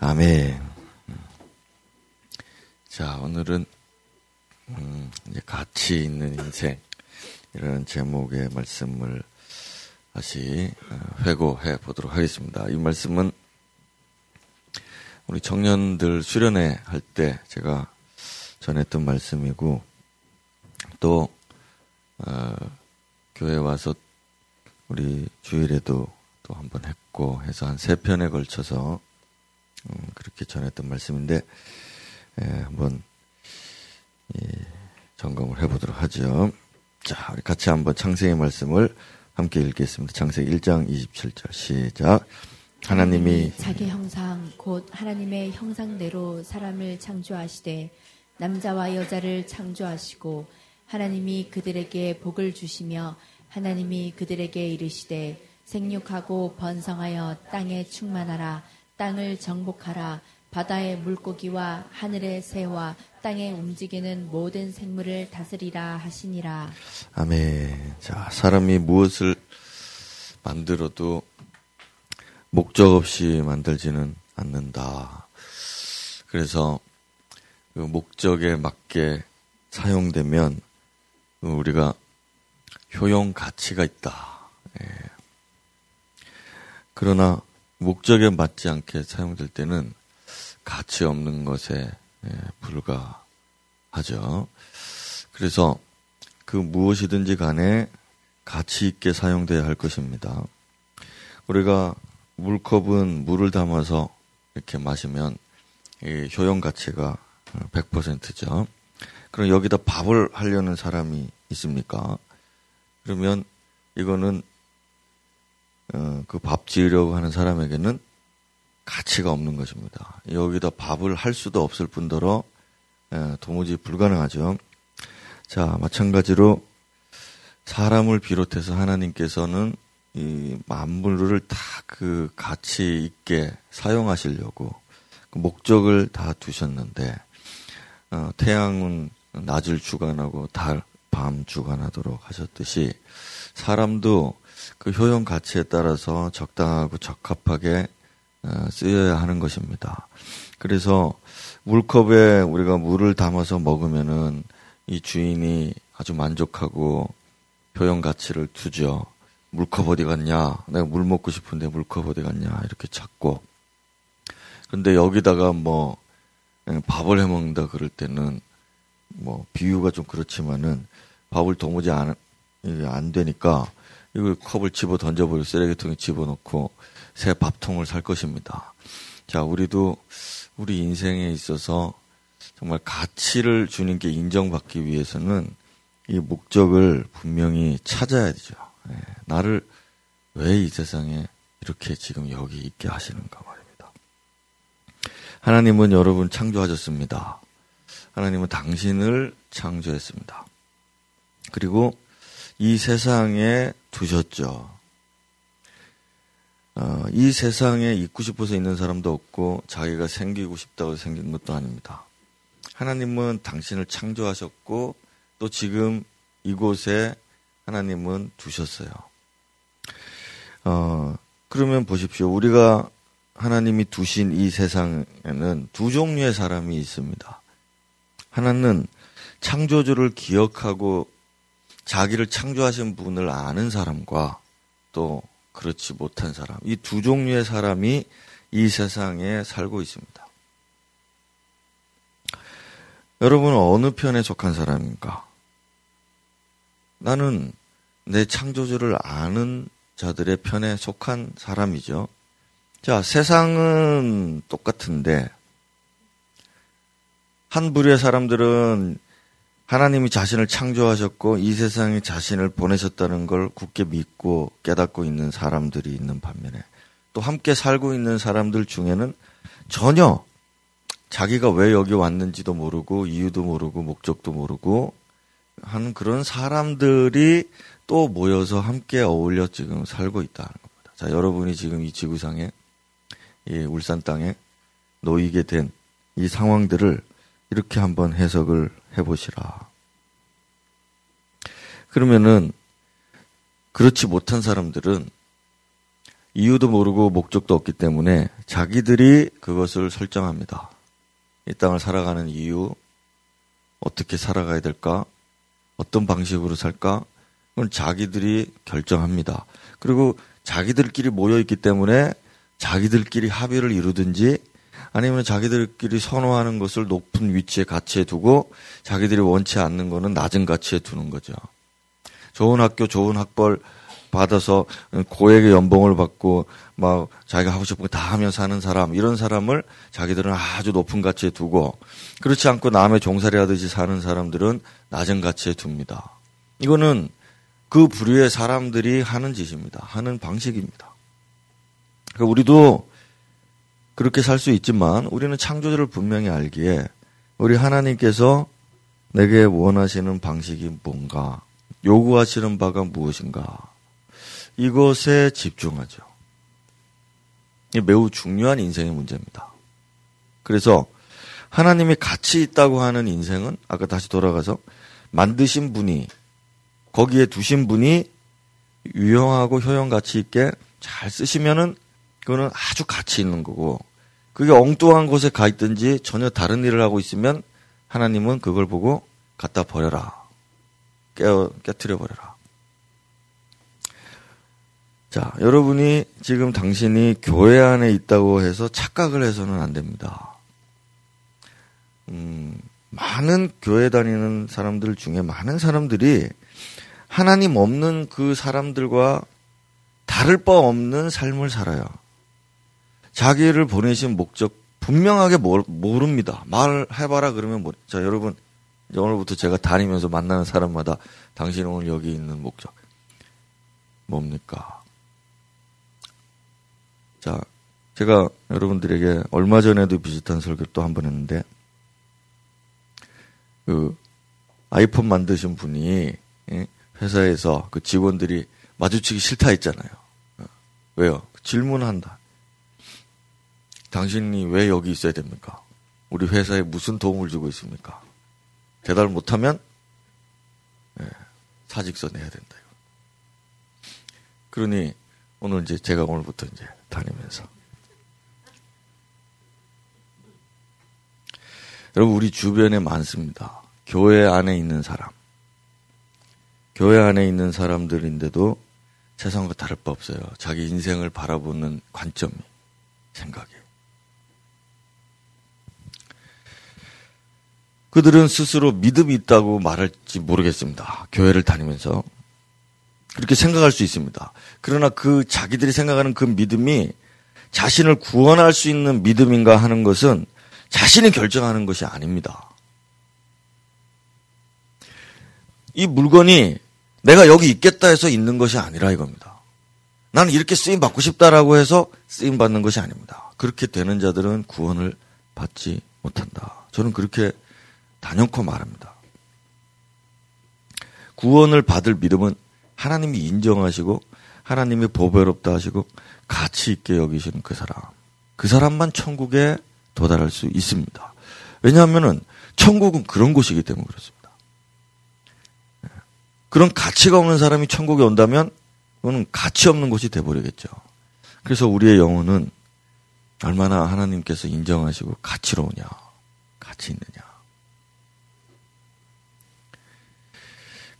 아멘. 자, 오늘은 음, 이제 가치 있는 인생 이런 제목의 말씀을 다시 어, 회고해 보도록 하겠습니다. 이 말씀은 우리 청년들 수련회 할 때 제가 전했던 말씀이고 또 어, 교회 와서 우리 주일에도 또 한 번 했고 해서 한 세 편에 걸쳐서 음, 그렇게 전했던 말씀인데 예, 한번 예, 점검을 해보도록 하죠. 자, 우리 같이 한번 창세의 말씀을 함께 읽겠습니다. 창세기 1장 27절 시작. 하나님이 자기 형상 곧 하나님의 형상대로 사람을 창조하시되 남자와 여자를 창조하시고 하나님이 그들에게 복을 주시며 하나님이 그들에게 이르시되 생육하고 번성하여 땅에 충만하라 땅을 정복하라 바다의 물고기와 하늘의 새와 땅에 움직이는 모든 생물을 다스리라 하시니라. 아멘. 자, 사람이 무엇을 만들어도 목적 없이 만들지는 않는다. 그래서 그 목적에 맞게 사용되면 우리가 효용 가치가 있다. 예. 그러나 목적에 맞지 않게 사용될 때는 가치 없는 것에 예, 불과하죠. 그래서 그 무엇이든지 간에 가치 있게 사용돼야 할 것입니다. 우리가 물컵은 물을 담아서 이렇게 마시면 효용 가치가 100%죠. 그럼 여기다 밥을 하려는 사람이 있습니까? 그러면 이거는 어, 그밥 지으려고 하는 사람에게는 가치가 없는 것입니다. 여기다 밥을 할 수도 없을 뿐더러 예, 도무지 불가능하죠. 자, 마찬가지로 사람을 비롯해서 하나님께서는 이 만물을 다 그 가치 있게 사용하시려고 그 목적을 다 두셨는데 어, 태양은 낮을 주관하고 달, 밤 주관하도록 하셨듯이 사람도 그 효용 가치에 따라서 적당하고 적합하게 어, 쓰여야 하는 것입니다. 그래서 물컵에 우리가 물을 담아서 먹으면은 이 주인이 아주 만족하고 효용 가치를 두죠. 물컵 어디 갔냐? 내가 물 먹고 싶은데 물컵 어디 갔냐? 이렇게 찾고. 근데 여기다가 뭐 밥을 해 먹는다 그럴 때는 뭐 비유가 좀 그렇지만은 밥을 도무지 안, 안 되니까 이걸 컵을 집어 던져버리고 쓰레기통에 집어넣고 새 밥통을 살 것입니다. 자, 우리도 우리 인생에 있어서 정말 가치를 주님께 인정받기 위해서는 이 목적을 분명히 찾아야 되죠. 네, 나를 왜 이 세상에 이렇게 지금 여기 있게 하시는가 말입니다. 하나님은 여러분 창조하셨습니다. 하나님은 당신을 창조했습니다. 그리고 이 세상에 두셨죠. 어, 이 세상에 있고 싶어서 있는 사람도 없고 자기가 생기고 싶다고 생긴 것도 아닙니다. 하나님은 당신을 창조하셨고 또 지금 이곳에 하나님은 두셨어요. 어, 그러면 보십시오. 우리가 하나님이 두신 이 세상에는 두 종류의 사람이 있습니다. 하나는 창조주를 기억하고 자기를 창조하신 분을 아는 사람과 또 그렇지 못한 사람, 이 두 종류의 사람이 이 세상에 살고 있습니다. 여러분은 어느 편에 속한 사람입니까? 나는 내 창조주를 아는 자들의 편에 속한 사람이죠. 자, 세상은 똑같은데, 한 부류의 사람들은 하나님이 자신을 창조하셨고 이 세상에 자신을 보내셨다는 걸 굳게 믿고 깨닫고 있는 사람들이 있는 반면에 또 함께 살고 있는 사람들 중에는 전혀 자기가 왜 여기 왔는지도 모르고 이유도 모르고 목적도 모르고 하는 그런 사람들이 또 모여서 함께 어울려 지금 살고 있다는 겁니다. 자, 여러분이 지금 이 지구상에 이 울산 땅에 놓이게 된 이 상황들을 이렇게 한번 해석을 해보시라. 그러면은 그렇지 못한 사람들은 이유도 모르고 목적도 없기 때문에 자기들이 그것을 설정합니다. 이 땅을 살아가는 이유, 어떻게 살아가야 될까, 어떤 방식으로 살까, 그건 자기들이 결정합니다. 그리고 자기들끼리 모여있기 때문에 자기들끼리 합의를 이루든지 아니면 자기들끼리 선호하는 것을 높은 위치에 가치에 두고 자기들이 원치 않는 거는 낮은 가치에 두는 거죠. 좋은 학교, 좋은 학벌 받아서 고액의 연봉을 받고 막 자기가 하고 싶은 거 다 하면 사는 사람 이런 사람을 자기들은 아주 높은 가치에 두고 그렇지 않고 남의 종살이 하듯이 사는 사람들은 낮은 가치에 둡니다. 이거는 그 부류의 사람들이 하는 짓입니다. 하는 방식입니다. 그러니까 우리도 그렇게 살 수 있지만 우리는 창조주를 분명히 알기에 우리 하나님께서 내게 원하시는 방식이 뭔가 요구하시는 바가 무엇인가 이것에 집중하죠. 이 매우 중요한 인생의 문제입니다. 그래서 하나님이 가치 있다고 하는 인생은 아까 다시 돌아가서 만드신 분이 거기에 두신 분이 유용하고 효용 가치 있게 잘 쓰시면은 그거는 아주 가치 있는 거고 그게 엉뚱한 곳에 가 있든지 전혀 다른 일을 하고 있으면 하나님은 그걸 보고 갖다 버려라. 깨어, 깨뜨려 버려라. 자, 여러분이 지금 당신이 교회 안에 있다고 해서 착각을 해서는 안 됩니다. 음, 많은 교회 다니는 사람들 중에 많은 사람들이 하나님 없는 그 사람들과 다를 바 없는 삶을 살아요. 자기를 보내신 목적 분명하게 모릅니다. 말해봐라 그러면 뭐, 자, 여러분, 오늘부터 제가 다니면서 만나는 사람마다 당신 오늘 여기 있는 목적 뭡니까? 자, 제가 여러분들에게 얼마 전에도 비슷한 설교 또 한 번 했는데, 그, 아이폰 만드신 분이, 예, 회사에서 그 직원들이 마주치기 싫다 했잖아요. 어, 왜요? 질문한다. 당신이 왜 여기 있어야 됩니까? 우리 회사에 무슨 도움을 주고 있습니까? 대답을 못하면 예, 사직서 내야 된다. 그러니 오늘 이제 제가 오늘부터 이제 다니면서 여러분 우리 주변에 많습니다. 교회 안에 있는 사람, 교회 안에 있는 사람들인데도 세상과 다를 바 없어요. 자기 인생을 바라보는 관점이 생각이. 그들은 스스로 믿음이 있다고 말할지 모르겠습니다. 교회를 다니면서. 그렇게 생각할 수 있습니다. 그러나 그 자기들이 생각하는 그 믿음이 자신을 구원할 수 있는 믿음인가 하는 것은 자신이 결정하는 것이 아닙니다. 이 물건이 내가 여기 있겠다 해서 있는 것이 아니라 이겁니다. 나는 이렇게 쓰임 받고 싶다라고 해서 쓰임 받는 것이 아닙니다. 그렇게 되는 자들은 구원을 받지 못한다. 저는 그렇게 단연코 말합니다. 구원을 받을 믿음은 하나님이 인정하시고 하나님이 보배롭다 하시고 가치 있게 여기시는 그 사람. 그 사람만 천국에 도달할 수 있습니다. 왜냐하면은 천국은 그런 곳이기 때문에 그렇습니다. 그런 가치가 없는 사람이 천국에 온다면 그거는 가치 없는 곳이 돼버리겠죠. 그래서 우리의 영혼은 얼마나 하나님께서 인정하시고 가치로우냐, 가치 있느냐.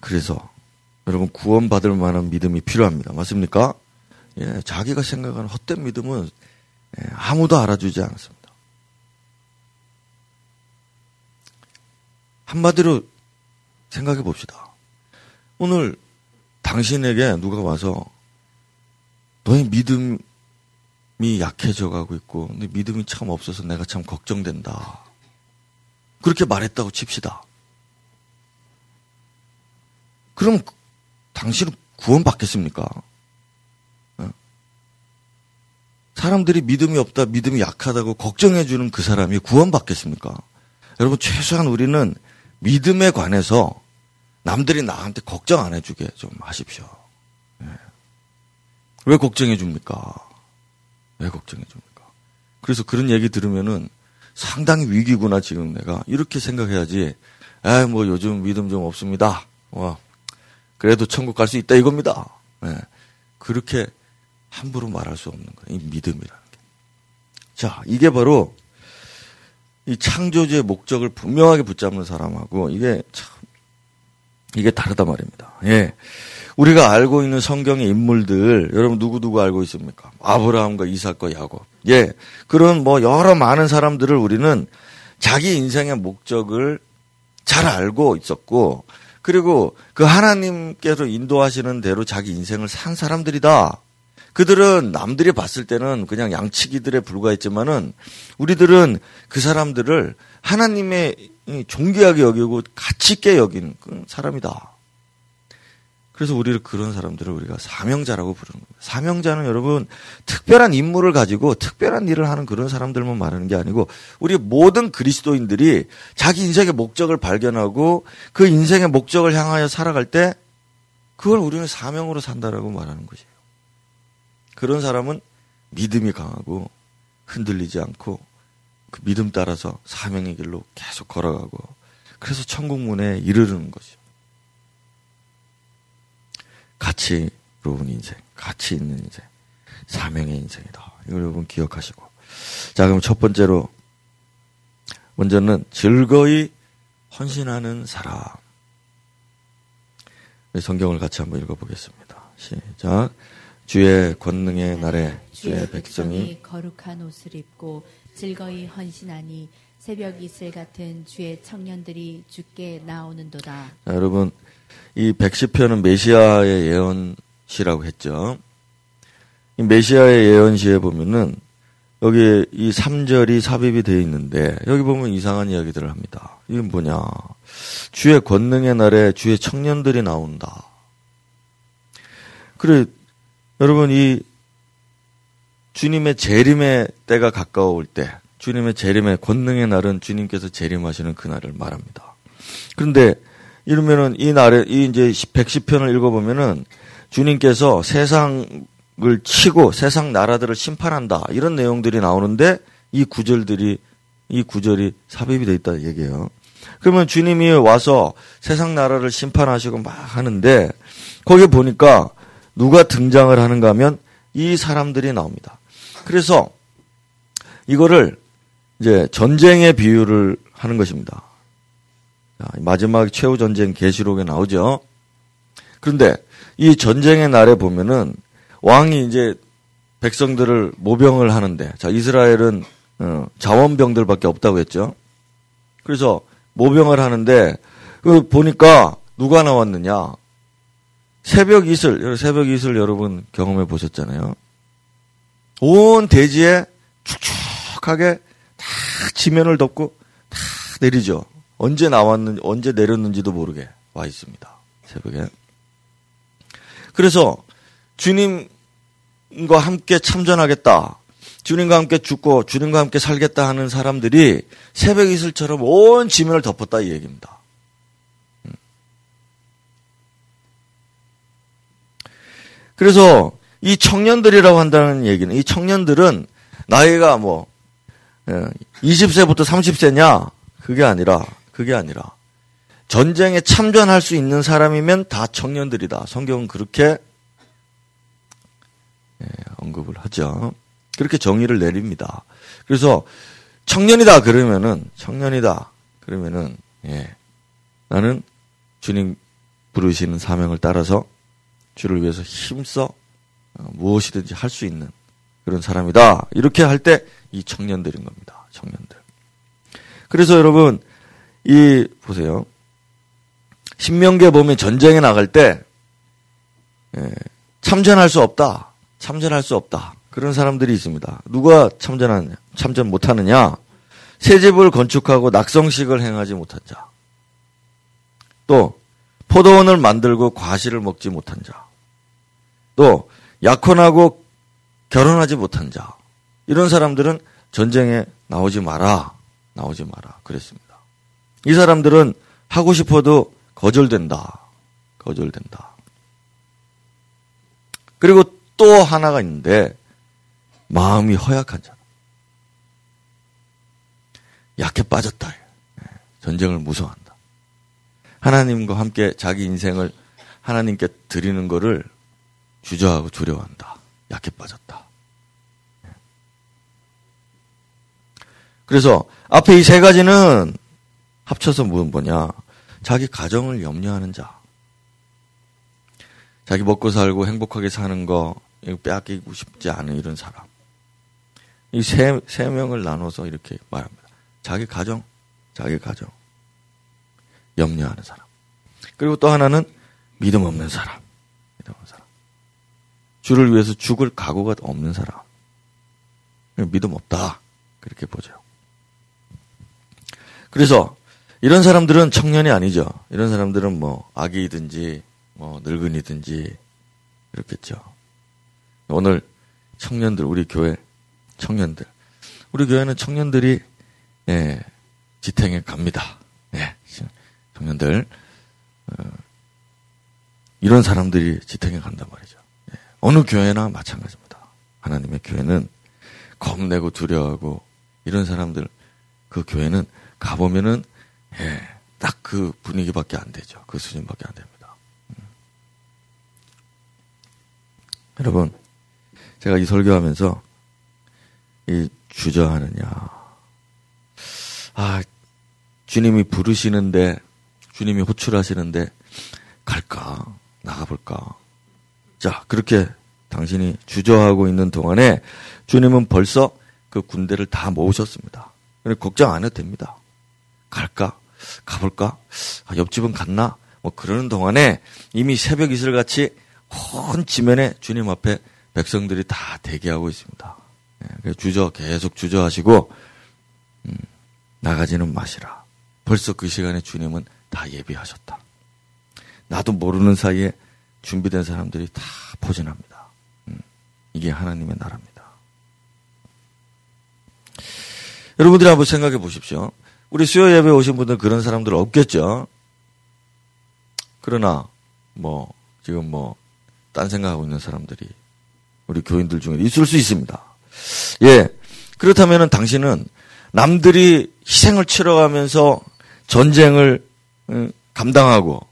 그래서 여러분 구원받을 만한 믿음이 필요합니다. 맞습니까? 예, 자기가 생각하는 헛된 믿음은 예, 아무도 알아주지 않습니다. 한마디로 생각해 봅시다. 오늘 당신에게 누가 와서 너의 믿음이 약해져 가고 있고, 내 믿음이 참 없어서 내가 참 걱정된다. 그렇게 말했다고 칩시다. 그럼 당신은 구원받겠습니까? 어? 사람들이 믿음이 없다, 믿음이 약하다고 걱정해주는 그 사람이 구원받겠습니까? 여러분, 최소한 우리는 믿음에 관해서 남들이 나한테 걱정 안 해주게 좀 하십시오. 예. 왜 걱정해 줍니까? 왜 걱정해 줍니까? 그래서 그런 얘기 들으면은 상당히 위기구나, 지금 내가. 이렇게 생각해야지. 에, 뭐 요즘 믿음 좀 없습니다. 와, 그래도 천국 갈 수 있다 이겁니다. 네. 그렇게 함부로 말할 수 없는 거예요. 이 믿음이라는 게. 자, 이게 바로 이 창조주의 목적을 분명하게 붙잡는 사람하고 이게 참 이게 다르다 말입니다. 예. 우리가 알고 있는 성경의 인물들 여러분 누구 누구 알고 있습니까? 아브라함과 이삭과 야곱. 예. 그런 뭐 여러 많은 사람들을 우리는 자기 인생의 목적을 잘 알고 있었고 그리고 그 하나님께서 인도하시는 대로 자기 인생을 산 사람들이다. 그들은 남들이 봤을 때는 그냥 양치기들에 불과했지만은 우리들은 그 사람들을 하나님의 존귀하게 여기고 가치 있게 여긴 그 사람이다. 그래서 우리를 그런 사람들을 우리가 사명자라고 부르는 거예요. 사명자는 여러분 특별한 임무를 가지고 특별한 일을 하는 그런 사람들만 말하는 게 아니고 우리 모든 그리스도인들이 자기 인생의 목적을 발견하고 그 인생의 목적을 향하여 살아갈 때 그걸 우리는 사명으로 산다라고 말하는 것이에요. 그런 사람은 믿음이 강하고 흔들리지 않고 그 믿음 따라서 사명의 길로 계속 걸어가고 그래서 천국 문에 이르르는 거죠. 가치로운 인생, 가치 있는 인생, 사명의 인생이다. 이걸 여러분 기억하시고. 자, 그럼 첫 번째로, 먼저는 즐거이 헌신하는 사람. 성경을 같이 한번 읽어보겠습니다. 시작. 주의 권능의 날에 주의 백성이 거룩한 옷을 입고 즐거이 헌신하니 새벽 이슬 같은 주의 청년들이 죽게 나오는도다. 자, 여러분 이 백시편은 메시아의 예언시라고 했죠. 이 메시아의 예언시에 보면은 여기 이 3절이 삽입이 되어 있는데 여기 보면 이상한 이야기들을 합니다. 이게 뭐냐. 주의 권능의 날에 주의 청년들이 나온다. 그래, 여러분 이 주님의 재림의 때가 가까워올 때, 주님의 재림의 권능의 날은 주님께서 재림하시는 그 날을 말합니다. 그런데 이러면은 이 날에 이 이제 110편을 읽어보면은 주님께서 세상을 치고 세상 나라들을 심판한다 이런 내용들이 나오는데 이 구절들이 이 구절이 삽입이 돼 있다 얘기예요. 그러면 주님이 와서 세상 나라를 심판하시고 막 하는데 거기 보니까 누가 등장을 하는가 하면 이 사람들이 나옵니다. 그래서 이거를 이제 전쟁의 비유를 하는 것입니다. 마지막 최후 전쟁 계시록에 나오죠. 그런데 이 전쟁의 날에 보면은 왕이 이제 백성들을 모병을 하는데 자 이스라엘은 어, 자원병들밖에 없다고 했죠. 그래서 모병을 하는데 그 보니까 누가 나왔느냐? 새벽 이슬, 새벽 이슬 여러분 경험해 보셨잖아요. 온 대지에 축축하게 다 지면을 덮고 다 내리죠. 언제 나왔는지, 언제 내렸는지도 모르게 와 있습니다. 새벽에. 그래서 주님과 함께 참전하겠다. 주님과 함께 죽고 주님과 함께 살겠다 하는 사람들이 새벽 이슬처럼 온 지면을 덮었다 이 얘기입니다. 음. 그래서 이 청년들이라고 한다는 얘기는 이 청년들은 나이가 뭐 20세부터 예, 30세냐 그게 아니라 그게 아니라 전쟁에 참전할 수 있는 사람이면 다 청년들이다. 성경은 그렇게 예, 언급을 하죠. 그렇게 정의를 내립니다. 그래서 청년이다 그러면은 청년이다 그러면은 예, 나는 주님 부르시는 사명을 따라서 주를 위해서 힘써 어, 무엇이든지 할 수 있는 그런 사람이다. 이렇게 할 때 이 청년들인 겁니다. 청년들. 그래서 여러분 이 보세요. 신명기에 보면 전쟁에 나갈 때 예, 참전할 수 없다. 참전할 수 없다. 그런 사람들이 있습니다. 누가 참전하느냐? 참전 못하느냐? 새 집을 건축하고 낙성식을 행하지 못한 자. 또 포도원을 만들고 과실을 먹지 못한 자. 또 약혼하고 결혼하지 못한 자. 이런 사람들은 전쟁에 나오지 마라. 나오지 마라. 그랬습니다. 이 사람들은 하고 싶어도 거절된다. 거절된다. 그리고 또 하나가 있는데 마음이 허약한 자. 약해 빠졌다. 예, 전쟁을 무서워한다. 하나님과 함께 자기 인생을 하나님께 드리는 것을 주저하고 두려워한다. 약해 빠졌다. 그래서 앞에 이 세 가지는 합쳐서 뭐냐? 자기 가정을 염려하는 자. 자기 먹고 살고 행복하게 사는 거 빼앗기고 싶지 않은 이런 사람. 이 세, 세 명을 나눠서 이렇게 말합니다. 자기 가정, 자기 가정. 염려하는 사람. 그리고 또 하나는 믿음 없는 사람. 주를 위해서 죽을 각오가 없는 사람. 믿음 없다. 그렇게 보죠. 그래서 이런 사람들은 청년이 아니죠. 이런 사람들은 뭐 아기이든지 뭐 늙은이든지 그렇겠죠. 오늘 청년들 우리 교회 청년들 우리 교회는 청년들이 예, 지탱에 갑니다. 예, 청년들 어, 이런 사람들이 지탱에 간단 말이죠. 예, 어느 교회나 마찬가지입니다. 하나님의 교회는 겁내고 두려워하고 이런 사람들 그 교회는 가보면은 예, 딱 그 분위기밖에 안 되죠. 그 수준밖에 안 됩니다. 음. 여러분, 제가 이 설교하면서 이 주저하느냐. 아, 주님이 부르시는데, 주님이 호출하시는데, 갈까? 나가볼까? 자, 그렇게 당신이 주저하고 있는 동안에 주님은 벌써 그 군대를 다 모으셨습니다. 걱정 안 해도 됩니다. 갈까? 가볼까? 아, 옆집은 갔나? 뭐 그러는 동안에 이미 새벽 이슬같이 온 지면에 주님 앞에 백성들이 다 대기하고 있습니다. 예, 주저 계속 주저하시고 음, 나가지는 마시라. 벌써 그 시간에 주님은 다 예비하셨다. 나도 모르는 사이에 준비된 사람들이 다 포진합니다. 음, 이게 하나님의 나라입니다. 여러분들이 한번 생각해 보십시오. 우리 수요 예배 오신 분들 그런 사람들 없겠죠. 그러나 뭐 지금 뭐 딴 생각하고 있는 사람들이 우리 교인들 중에 있을 수 있습니다. 예. 그렇다면은 당신은 남들이 희생을 치러가면서 전쟁을 감당하고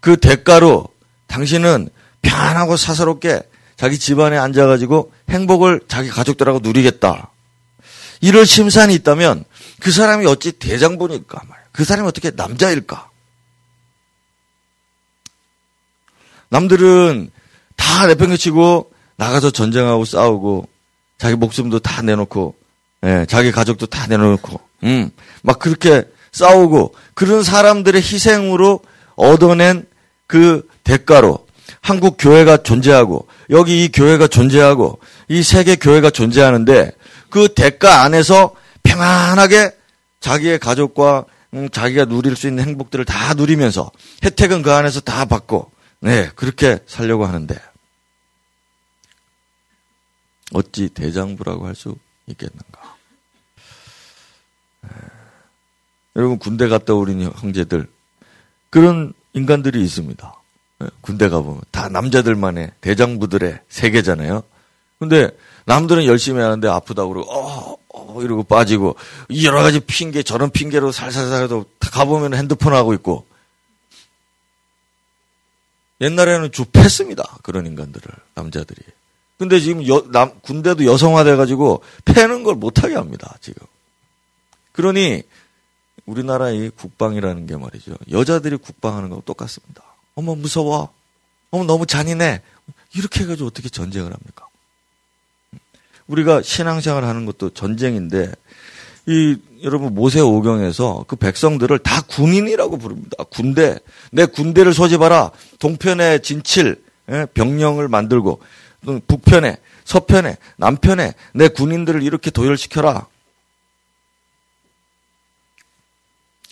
그 대가로 당신은 편하고 사사롭게 자기 집안에 앉아가지고 행복을 자기 가족들하고 누리겠다. 이럴 심산이 있다면 그 사람이 어찌 대장본일까 말이야. 그 사람이 어떻게 남자일까? 남들은 다 내팽개치고 나가서 전쟁하고 싸우고 자기 목숨도 다 내놓고 예, 자기 가족도 다 내놓고 음, 막 그렇게 싸우고 그런 사람들의 희생으로 얻어낸 그 대가로 한국 교회가 존재하고 여기 이 교회가 존재하고 이 세계 교회가 존재하는데 그 대가 안에서 평안하게 자기의 가족과 음, 자기가 누릴 수 있는 행복들을 다 누리면서 혜택은 그 안에서 다 받고 네 그렇게 살려고 하는데 어찌 대장부라고 할 수 있겠는가? 네. 여러분 군대 갔다 오린 형제들 그런 인간들이 있습니다. 네, 군대 가보면 다 남자들만의 대장부들의 세계잖아요. 근데 남들은 열심히 하는데 아프다고 그러고 어, 어 이러고 빠지고 여러 가지 핑계 저런 핑계로 살살살도 가보면 핸드폰 하고 있고 옛날에는 좁혔습니다 그런 인간들을 남자들이. 근데 지금 여, 남, 군대도 여성화돼 가지고 패는 걸 못하게 합니다 지금. 그러니 우리나라의 국방이라는 게 말이죠. 여자들이 국방하는 거하고 똑같습니다. 어머 무서워. 어머 너무 잔인해. 이렇게 해가지고 어떻게 전쟁을 합니까? 우리가 신앙생활 하는 것도 전쟁인데 이 여러분 모세 오경에서 그 백성들을 다 군인이라고 부릅니다. 군대. 내 군대를 소집하라. 동편에 진칠 예, 병령을 만들고 북편에 서편에 남편에 내 군인들을 이렇게 도열시켜라.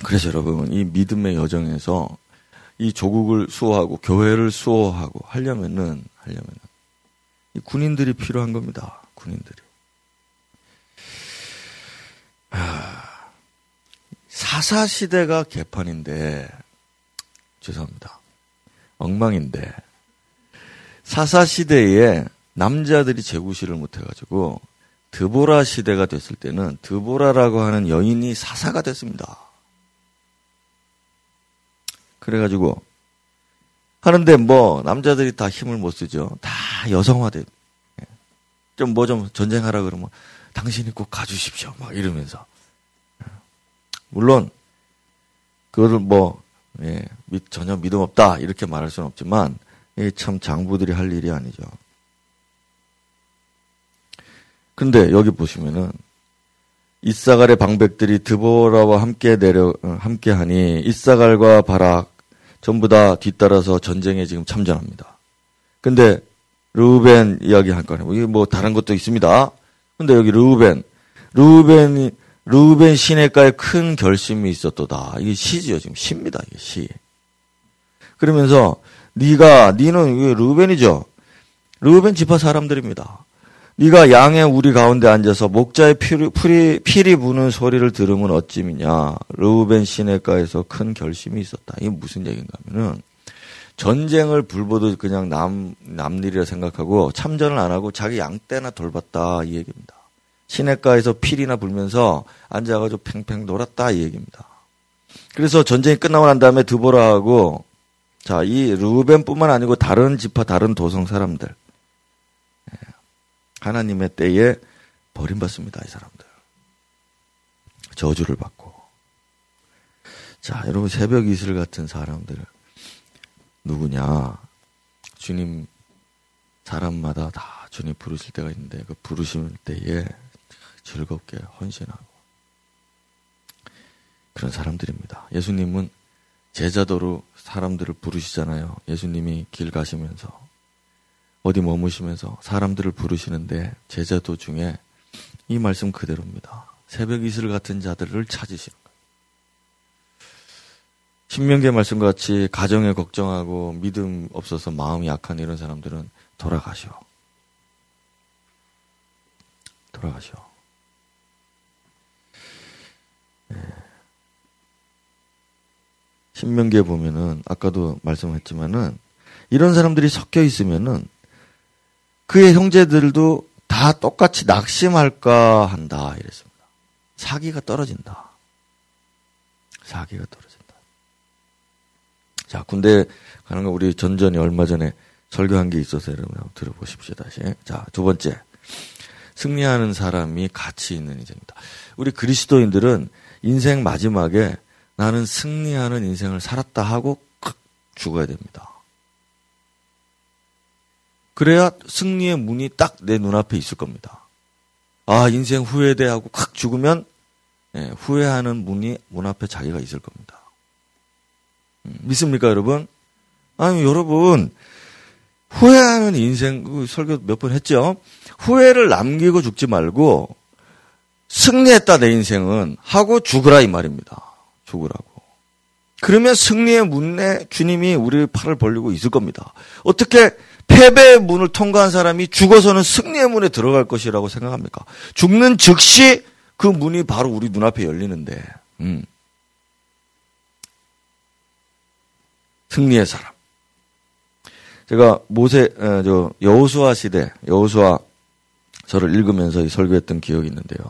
그래서 여러분 이 믿음의 여정에서 이 조국을 수호하고 교회를 수호하고 하려면은 하려면은 이 군인들이 필요한 겁니다. 군인들이. 아, 사사 시대가 개판인데 죄송합니다. 엉망인데 사사 시대에 남자들이 제구시를 못해가지고 드보라 시대가 됐을 때는 드보라라고 하는 여인이 사사가 됐습니다. 그래가지고 하는데 뭐 남자들이 다 힘을 못 쓰죠. 다 여성화돼 좀 뭐 좀 전쟁하라 그러면 당신이 꼭 가주십시오. 막 이러면서. 물론, 그거를 뭐, 예, 전혀 믿음 없다. 이렇게 말할 수는 없지만, 예, 참 장부들이 할 일이 아니죠. 근데 여기 보시면은, 이사갈의 방백들이 드보라와 함께 내려, 어, 함께 하니, 이사갈과 바락, 전부 다 뒤따라서 전쟁에 지금 참전합니다. 근데, 르우벤 이야기 할 거네요. 이게 뭐 다른 것도 있습니다. 근데 여기 르우벤, 르우벤이 르우벤 시내가에 큰 결심이 있었도다. 이게 시지요 지금 시입니다. 이게 시. 그러면서 네가 니는 르우벤이죠. 르우벤 지파 사람들입니다. 네가 양의 우리 가운데 앉아서 목자의 피리, 피리, 피리 부는 소리를 들음은 어찜이냐. 르우벤 시내가에서 큰 결심이 있었다. 이게 무슨 얘기인가 하면은 전쟁을 불보듯 그냥 남, 남일이라 생각하고 참전을 안 하고 자기 양떼나 돌봤다 이 얘기입니다. 시내가에서 필이나 불면서 앉아가지고 팽팽 놀았다 이 얘기입니다. 그래서 전쟁이 끝나고 난 다음에 드보라하고 자, 이 루벤뿐만 아니고 다른 지파, 다른 도성 사람들. 예, 하나님의 때에 버림받습니다, 이 사람들. 저주를 받고. 자, 여러분 새벽 이슬 같은 사람들. 누구냐? 주님 사람마다 다 주님 부르실 때가 있는데 그 부르실 때에 즐겁게 헌신하고 그런 사람들입니다. 예수님은 제자도로 사람들을 부르시잖아요. 예수님이 길 가시면서 어디 머무시면서 사람들을 부르시는데 제자도 중에 이 말씀 그대로입니다. 새벽 이슬 같은 자들을 찾으시는. 신명계 말씀과 같이 가정에 걱정하고 믿음 없어서 마음이 약한 이런 사람들은 돌아가시오. 돌아가시오. 네. 신명기에 보면은 아까도 말씀했지만은 이런 사람들이 섞여 있으면은 그의 형제들도 다 똑같이 낙심할까 한다 이랬습니다. 사기가 떨어진다. 사기가 떨어진다. 자, 군대 가는 거 우리 전전이 얼마 전에 설교한 게 있어서 여러분 한번 들어보십시오, 다시. 자, 두 번째. 승리하는 사람이 가치 있는 인생입니다. 우리 그리스도인들은 인생 마지막에 나는 승리하는 인생을 살았다 하고 칵 죽어야 됩니다. 그래야 승리의 문이 딱 내 눈앞에 있을 겁니다. 아, 인생 후회돼 하고 칵 죽으면 예, 후회하는 문이 문 앞에 자기가 있을 겁니다. 믿습니까, 여러분? 아니, 여러분, 후회하는 인생, 그 설교 몇 번 했죠? 후회를 남기고 죽지 말고, 승리했다, 내 인생은. 하고 죽으라, 이 말입니다. 죽으라고. 그러면 승리의 문에 주님이 우리 팔을 벌리고 있을 겁니다. 어떻게 패배의 문을 통과한 사람이 죽어서는 승리의 문에 들어갈 것이라고 생각합니까? 죽는 즉시 그 문이 바로 우리 눈앞에 열리는데, 음. 승리의 사람. 제가 모세 저 여호수아 시대 여호수아 저를 읽으면서 설교했던 기억이 있는데요.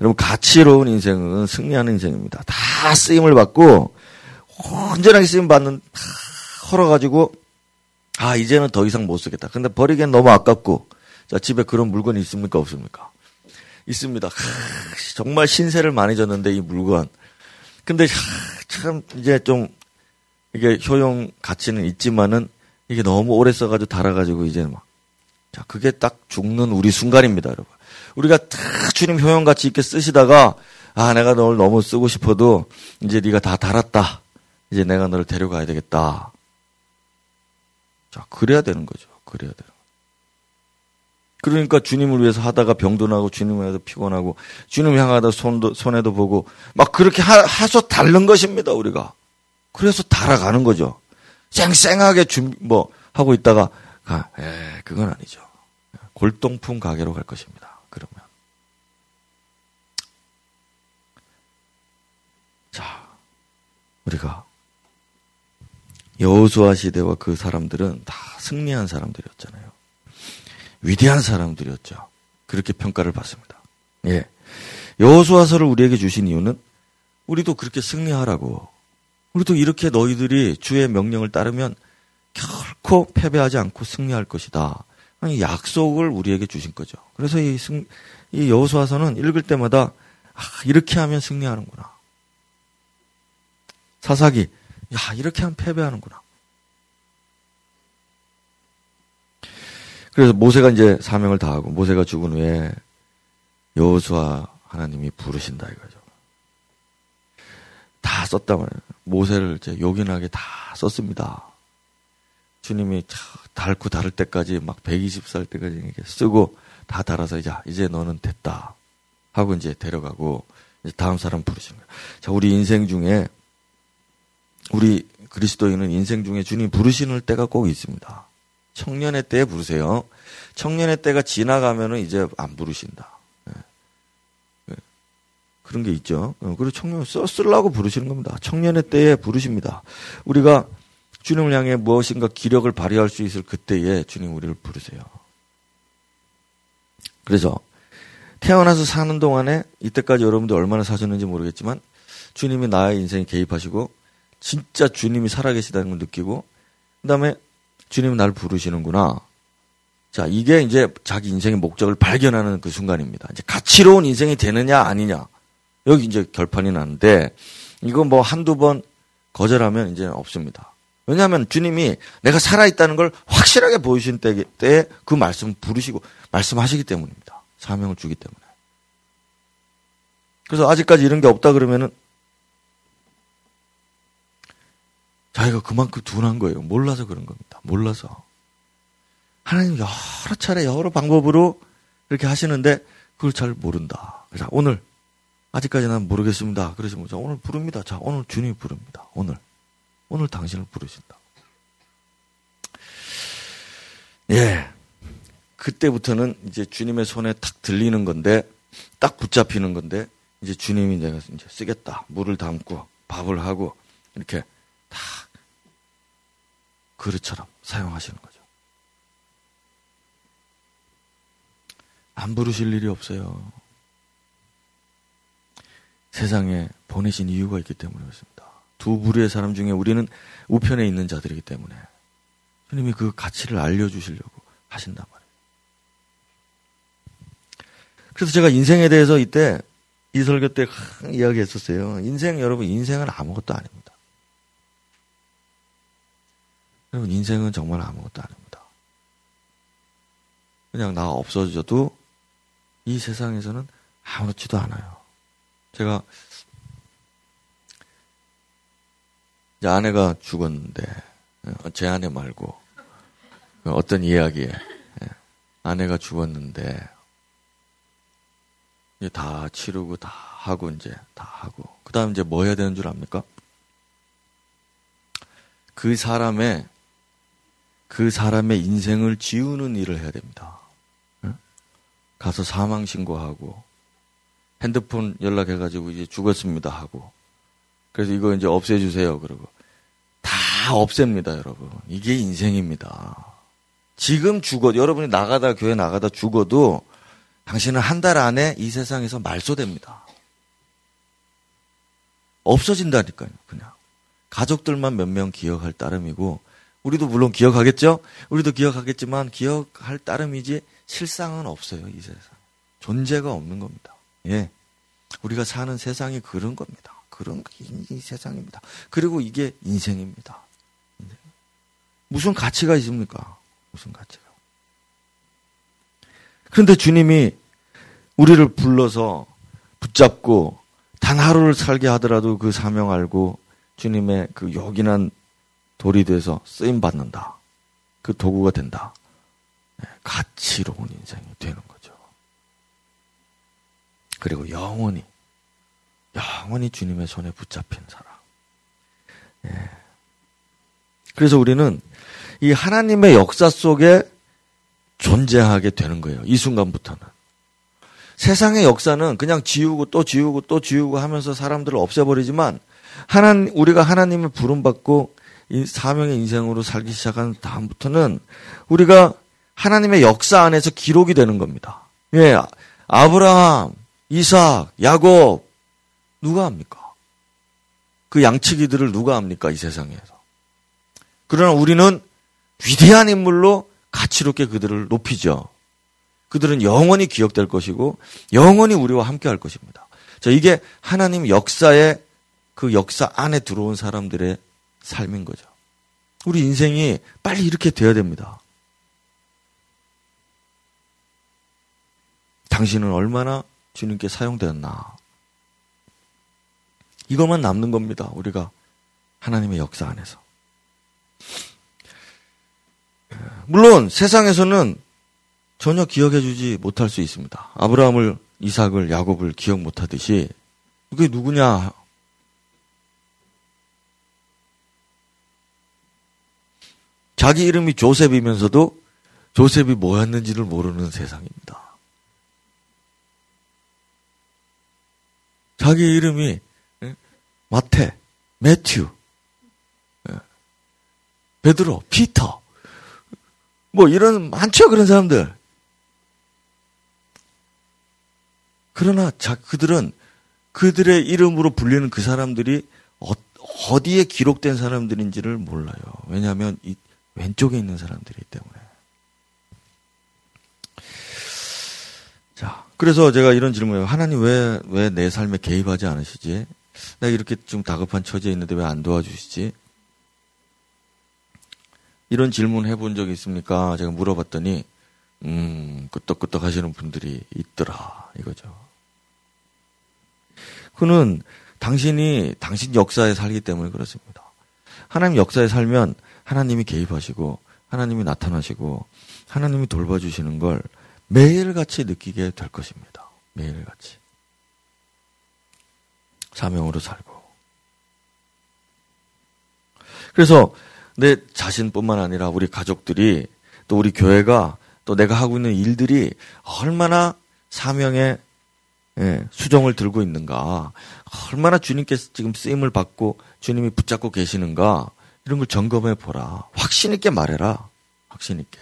여러분 가치로운 인생은 승리하는 인생입니다. 다 쓰임을 받고 온전하게 쓰임 받는 다 헐어가지고 아 이제는 더 이상 못 쓰겠다. 근데 버리기엔 너무 아깝고 자 집에 그런 물건이 있습니까 없습니까? 있습니다. 하, 정말 신세를 많이 졌는데 이 물건. 근데 하, 참 이제 좀 이게 효용 가치는 있지만은 이게 너무 오래 써가지고 달아가지고 이제 막. 자, 그게 딱 죽는 우리 순간입니다, 여러분. 우리가 다 주님 효용 가치 있게 쓰시다가 아, 내가 널 너무 쓰고 싶어도 이제 네가 다 달았다. 이제 내가 너를 데려가야 되겠다. 자, 그래야 되는 거죠. 그래야 되는 거. 그러니까 주님을 위해서 하다가 병도 나고 주님을 위해서 피곤하고 주님 향하다 손도 손에도 보고 막 그렇게 하, 하서 닳는 것입니다, 우리가. 그래서 달아가는 거죠. 쌩쌩하게 준비, 뭐, 하고 있다가, 가, 에, 그건 아니죠. 골동품 가게로 갈 것입니다. 그러면. 자, 우리가 여호수아 시대와 그 사람들은 다 승리한 사람들이었잖아요. 위대한 사람들이었죠. 그렇게 평가를 받습니다. 예. 여호수아서를 우리에게 주신 이유는 우리도 그렇게 승리하라고 우리도 이렇게 너희들이 주의 명령을 따르면 결코 패배하지 않고 승리할 것이다. 약속을 우리에게 주신 거죠. 그래서 이, 승, 이 여호수아서는 읽을 때마다 아, 이렇게 하면 승리하는구나. 사사기, 야 이렇게 하면 패배하는구나. 그래서 모세가 이제 사명을 다하고 모세가 죽은 후에 여호수아 하나님이 부르신다 이거죠. 다 썼단 말이에요. 모세를 이제 요긴하게 다 썼습니다. 주님이 닳고 닳을 때까지 막 120살 때까지 이렇게 쓰고 다 달아서 이제 이제 너는 됐다 하고 이제 데려가고 이제 다음 사람 부르신 거예요. 자, 우리 인생 중에 우리 그리스도인은 인생 중에 주님 부르시는 때가 꼭 있습니다. 청년의 때에 부르세요. 청년의 때가 지나가면은 이제 안 부르신다. 네. 네. 그런 게 있죠. 어, 그리고 청년 써 쓰려고 부르시는 겁니다. 청년의 때에 부르십니다. 우리가 주님을 향해 무엇인가 기력을 발휘할 수 있을 그때에 주님 우리를 부르세요. 그래서 태어나서 사는 동안에 이때까지 여러분들 얼마나 사셨는지 모르겠지만 주님이 나의 인생에 개입하시고 진짜 주님이 살아계시다는 걸 느끼고 그다음에 주님이 나를 부르시는구나. 자, 이게 이제 자기 인생의 목적을 발견하는 그 순간입니다. 이제 가치로운 인생이 되느냐 아니냐. 여기 이제 결판이 나는데 이거 뭐 한두 번 거절하면 이제 없습니다. 왜냐하면 주님이 내가 살아있다는 걸 확실하게 보여주신 때에 그 말씀을 부르시고 말씀하시기 때문입니다. 사명을 주기 때문에. 그래서 아직까지 이런 게 없다 그러면은 자기가 그만큼 둔한 거예요. 몰라서 그런 겁니다. 몰라서. 하나님 여러 차례 여러 방법으로 그렇게 하시는데 그걸 잘 모른다. 그래서 오늘 아직까지 는 모르겠습니다. 그러시면 자 오늘 부릅니다. 자 오늘 주님이 부릅니다. 오늘 오늘 당신을 부르신다. 예. 그때부터는 이제 주님의 손에 탁 들리는 건데, 딱 붙잡히는 건데, 이제 주님이 이제 쓰겠다. 물을 담고, 밥을 하고, 이렇게 다 그릇처럼 사용하시는 거죠. 안 부르실 일이 없어요. 세상에 보내신 이유가 있기 때문에 그렇습니다. 두 부류의 사람 중에 우리는 우편에 있는 자들이기 때문에 주님이 그 가치를 알려주시려고 하신단 말이에요. 그래서 제가 인생에 대해서 이때 이 설교 때 이야기했었어요. 인생 여러분 인생은 아무것도 아닙니다. 여러분 인생은 정말 아무것도 아닙니다. 그냥 나 없어져도 이 세상에서는 아무렇지도 않아요. 제가 이제 아내가 죽었는데 어, 제 아내 말고 어떤 이야기에 예, 아내가 죽었는데 이제 다 치르고 다 하고 이제 다 하고 그 다음 이제 뭐 해야 되는 줄 압니까? 그 사람의 그 사람의 인생을 지우는 일을 해야 됩니다. 예? 가서 사망 신고하고 핸드폰 연락해가지고 이제 죽었습니다 하고 그래서 이거 이제 없애주세요. 그러고 다 없앱니다, 여러분. 이게 인생입니다. 지금 죽어도 여러분이 나가다 교회 나가다 죽어도 당신은 한 달 안에 이 세상에서 말소됩니다. 없어진다니까요, 그냥. 가족들만 몇 명 기억할 따름이고, 우리도 물론 기억하겠죠? 우리도 기억하겠지만, 기억할 따름이지, 실상은 없어요, 이 세상. 존재가 없는 겁니다. 예. 우리가 사는 세상이 그런 겁니다. 그런 이 세상입니다. 그리고 이게 인생입니다. 무슨 가치가 있습니까? 무슨 가치가. 그런데 주님이 우리를 불러서 붙잡고 단 하루를 살게 하더라도 그 사명 알고 주님의 그 요긴한 돌이 돼서 쓰임 받는다. 그 도구가 된다. 네, 가치로운 인생이 되는 거죠. 그리고 영원히 영원히 주님의 손에 붙잡힌 사람. 예. 그래서 우리는 이 하나님의 역사 속에 존재하게 되는 거예요. 이 순간부터는. 세상의 역사는 그냥 지우고 또 지우고 또 지우고 하면서 사람들을 없애버리지만 하나님 우리가 하나님을 부름받고 이 사명의 인생으로 살기 시작한 다음부터는 우리가 하나님의 역사 안에서 기록이 되는 겁니다. 예. 아브라함, 이삭, 야곱, 누가 합니까? 그 양치기들을 누가 합니까? 이 세상에서. 그러나 우리는 위대한 인물로 가치롭게 그들을 높이죠. 그들은 영원히 기억될 것이고 영원히 우리와 함께 할 것입니다. 자, 이게 하나님 역사의 그 역사 안에 들어온 사람들의 삶인 거죠. 우리 인생이 빨리 이렇게 돼야 됩니다. 당신은 얼마나 주님께 사용되었나. 이것만 남는 겁니다. 우리가 하나님의 역사 안에서. 물론 세상에서는 전혀 기억해 주지 못할 수 있습니다. 아브라함을, 이삭을, 야곱을 기억 못 하듯이 그게 누구냐? 자기 이름이 조셉이면서도 조셉이 뭐였는지를 모르는 세상입니다. 자기 이름이 예? 마태, 매튜, 예? 베드로, 피터, 뭐 이런 많죠 그런 사람들. 그러나 자 그들은 그들의 이름으로 불리는 그 사람들이 어, 디에 기록된 사람들인지를 몰라요. 왜냐하면 이 왼쪽에 있는 사람들이기 때문에. 자, 그래서 제가 이런 질문을 하나님 왜, 왜 내 삶에 개입하지 않으시지? 내가 이렇게 좀 다급한 처지에 있는데 왜 안 도와주시지? 이런 질문 해본 적 있습니까? 제가 물어봤더니, 음, 끄떡끄떡 하시는 분들이 있더라. 이거죠. 그는 당신이, 당신 역사에 살기 때문에 그렇습니다. 하나님 역사에 살면 하나님이 개입하시고, 하나님이 나타나시고, 하나님이 돌봐주시는 걸 매일같이 느끼게 될 것입니다. 매일같이. 사명으로 살고. 그래서 내 자신뿐만 아니라 우리 가족들이 또 우리 교회가 또 내가 하고 있는 일들이 얼마나 사명의 예, 수정을 들고 있는가, 얼마나 주님께 지금 쓰임을 받고 주님이 붙잡고 계시는가 이런 걸 점검해 보라. 확신 있게 말해라. 확신 있게.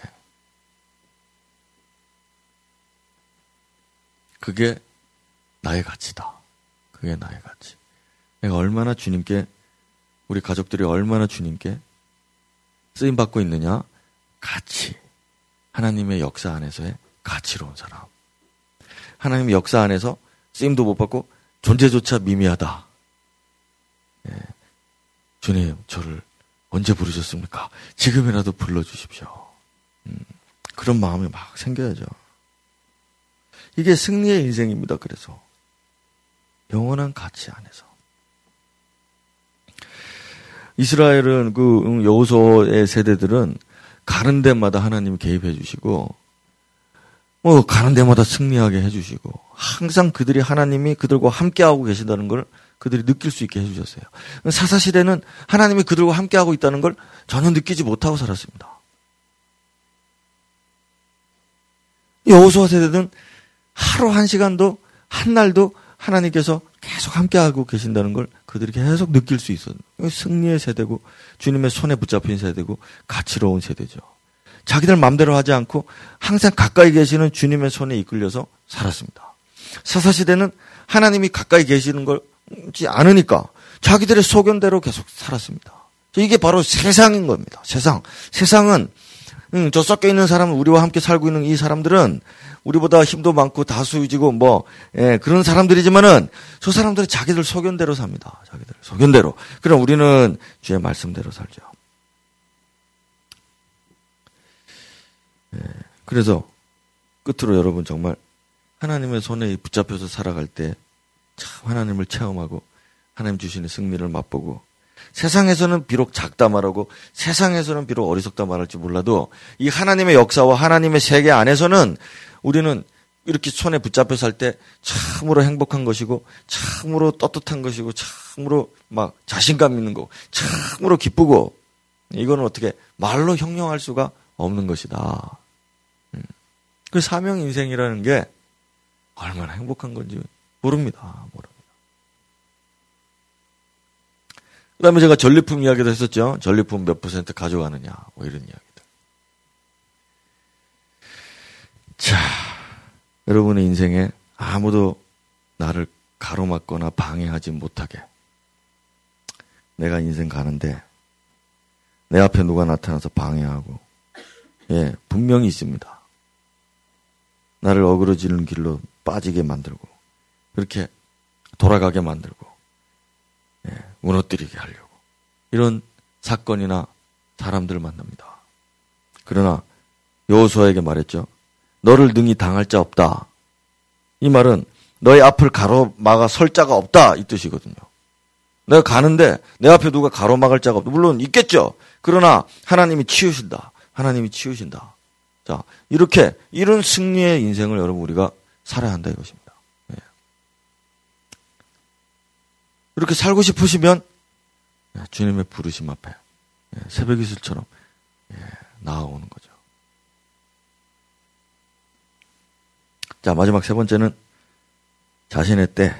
그게 나의 가치다. 그게 나의 가치. 내가 얼마나 주님께, 우리 가족들이 얼마나 주님께 쓰임 받고 있느냐? 가치. 하나님의 역사 안에서의 가치로운 사람. 하나님의 역사 안에서 쓰임도 못 받고 존재조차 미미하다. 예. 주님, 저를 언제 부르셨습니까? 지금이라도 불러주십시오. 음, 그런 마음이 막 생겨야죠. 이게 승리의 인생입니다. 그래서 영원한 가치 안에서 이스라엘은 그 여호수아의 세대들은 가는 데마다 하나님 개입해 주시고 뭐 가는 데마다 승리하게 해 주시고 항상 그들이 하나님이 그들과 함께하고 계신다는 걸 그들이 느낄 수 있게 해 주셨어요. 사사 시대는 하나님이 그들과 함께하고 있다는 걸 전혀 느끼지 못하고 살았습니다. 여호수아 세대는 하루 한 시간도 한 날도 하나님께서 계속 함께하고 계신다는 걸 그들이 계속 느낄 수 있어요. 승리의 세대고 주님의 손에 붙잡힌 세대고 가치로운 세대죠. 자기들 마음대로 하지 않고 항상 가까이 계시는 주님의 손에 이끌려서 살았습니다. 사사시대는 하나님이 가까이 계시는 걸지 않으니까 자기들의 소견대로 계속 살았습니다. 이게 바로 세상인 겁니다. 세상. 세상은 음, 저 섞여 있는 사람은 우리와 함께 살고 있는 이 사람들은 우리보다 힘도 많고 다수이지고 뭐 예, 그런 사람들이지만은 저 사람들은 자기들 소견대로 삽니다. 자기들 소견대로. 그럼 우리는 주의 말씀대로 살죠. 그래서 끝으로 여러분 정말 하나님의 손에 붙잡혀서 살아갈 때 참 하나님을 체험하고 하나님 주시는 승리를 맛보고 세상에서는 비록 작다 말하고 세상에서는 비록 어리석다 말할지 몰라도 이 하나님의 역사와 하나님의 세계 안에서는 우리는 이렇게 손에 붙잡혀 살 때 참으로 행복한 것이고 참으로 떳떳한 것이고 참으로 막 자신감 있는 거 참으로 기쁘고 이거는 어떻게 말로 형용할 수가 없는 것이다. 음. 그 사명 인생이라는 게 얼마나 행복한 건지 모릅니다. 모릅니다. 그 다음에 제가 전리품 이야기도 했었죠. 전리품 몇 퍼센트 가져가느냐, 뭐 이런 이야기들. 자, 여러분의 인생에 아무도 나를 가로막거나 방해하지 못하게. 내가 인생 가는데 내 앞에 누가 나타나서 방해하고 예, 분명히 있습니다. 나를 어그러지는 길로 빠지게 만들고 그렇게 돌아가게 만들고 예, 무너뜨리게 하려고 이런 사건이나 사람들을 만납니다. 그러나 여호수아에게 말했죠. 너를 능히 당할 자 없다. 이 말은 너의 앞을 가로막아 설 자가 없다 이 뜻이거든요. 내가 가는데 내 앞에 누가 가로막을 자가 없다. 물론 있겠죠. 그러나 하나님이 치우신다. 하나님이 치우신다. 자 이렇게 이런 승리의 인생을 여러분 우리가 살아야 한다 이것입니다. 예. 이렇게 살고 싶으시면 예, 주님의 부르심 앞에 예, 새벽 이슬처럼 예, 나아오는 거죠. 자 마지막 세 번째는 자신의 때,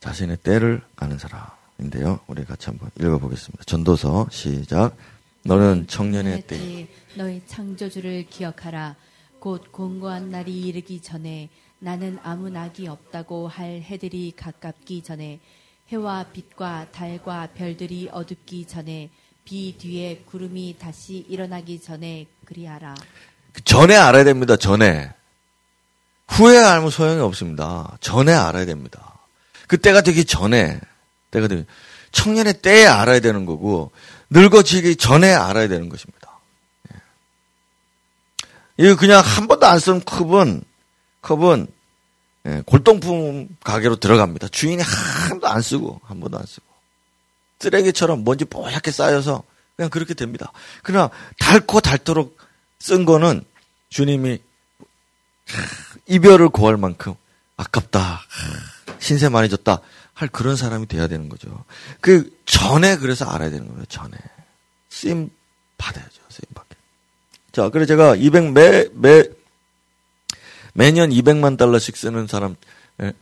자신의 때를 아는 사람인데요. 우리 같이 한번 읽어보겠습니다. 전도서 시작. 너는 청년의 때 너희 창조주를 기억하라. 곧 공고한 날이 이르기 전에 나는 아무 낙이 없다고 할 해들이 가깝기 전에 해와 빛과 달과 별들이 어둡기 전에 비 뒤에 구름이 다시 일어나기 전에 그리하라. 전에 알아야 됩니다. 전에. 후에 알면 소용이 없습니다. 전에 알아야 됩니다. 그 때가 되기 전에, 때가 되기, 청년의 때에 알아야 되는 거고, 늙어지기 전에 알아야 되는 것입니다. 예. 이거 그냥 한 번도 안 쓴 컵은, 컵은, 예, 골동품 가게로 들어갑니다. 주인이 한 번도 안 쓰고, 한 번도 안 쓰고. 쓰레기처럼 먼지 뽀얗게 쌓여서 그냥 그렇게 됩니다. 그러나 닳고 닳도록 쓴 거는 주님이 이별을 고할 만큼 아깝다. 신세 많이 졌다. 할 그런 사람이 돼야 되는 거죠. 그 전에 그래서 알아야 되는 거예요. 전에. 쓰임 받아야죠. 쓰임 받게. 자, 그래 제가 200 매, 매, 매년 200만 달러씩 쓰는 사람, 예,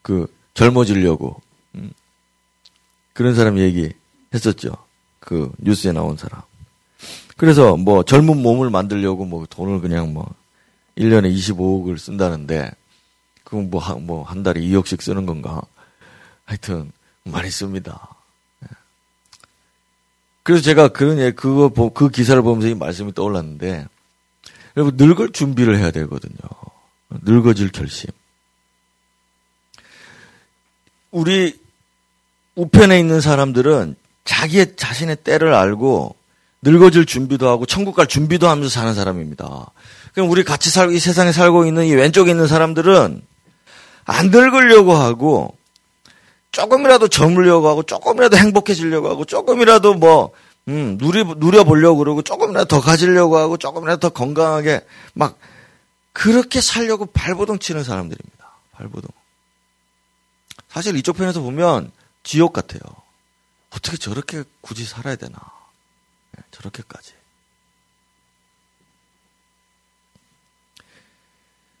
그, 젊어지려고, 음, 그런 사람 얘기 했었죠. 그, 뉴스에 나온 사람. 그래서 뭐, 젊은 몸을 만들려고 뭐, 돈을 그냥 뭐, 1년에 25억을 쓴다는데, 그건 뭐, 한, 뭐, 한 달에 2억씩 쓰는 건가? 하여튼, 많이 씁니다. 예. 그래서 제가 그런, 예, 그거, 그 기사를 보면서 이 말씀이 떠올랐는데, 여러분, 늙을 준비를 해야 되거든요. 늙어질 결심. 우리 우편에 있는 사람들은 자기의 자신의 때를 알고 늙어질 준비도 하고 천국 갈 준비도 하면서 사는 사람입니다. 그럼 우리 같이 살고 이 세상에 살고 있는 이 왼쪽에 있는 사람들은 안 늙으려고 하고 조금이라도 젊으려고 하고 조금이라도 행복해지려고 하고 조금이라도 뭐 음, 누리 누려 보려고 그러고 조금이라도 더 가지려고 하고 조금이라도 더 건강하게 막 그렇게 살려고 발버둥 치는 사람들입니다. 발버둥. 사실 이쪽 편에서 보면 지옥 같아요. 어떻게 저렇게 굳이 살아야 되나? 네, 저렇게까지.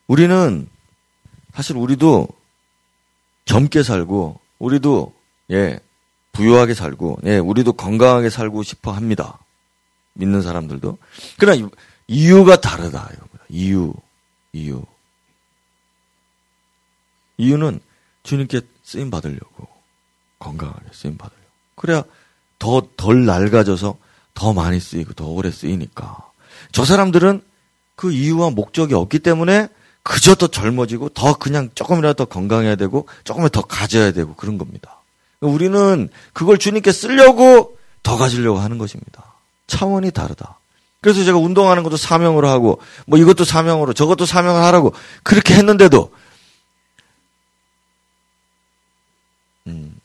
우리는 사실 우리도 젊게 살고 우리도 예 부유하게 살고 예 우리도 건강하게 살고 싶어 합니다. 믿는 사람들도. 그러나 이유가 다르다. 이유 이유. 이유는 주님께 쓰임 받으려고 건강하게 쓰임 받으려고. 그래야 더 덜 낡아져서 더 많이 쓰이고 더 오래 쓰이니까. 저 사람들은 그 이유와 목적이 없기 때문에 그저 더 젊어지고 더 그냥 조금이라도 더 건강해야 되고 조금이라도 더 가져야 되고 그런 겁니다. 우리는 그걸 주님께 쓰려고 더 가지려고 하는 것입니다. 차원이 다르다. 그래서 제가 운동하는 것도 사명으로 하고 뭐 이것도 사명으로 저것도 사명을 하라고 그렇게 했는데도 음.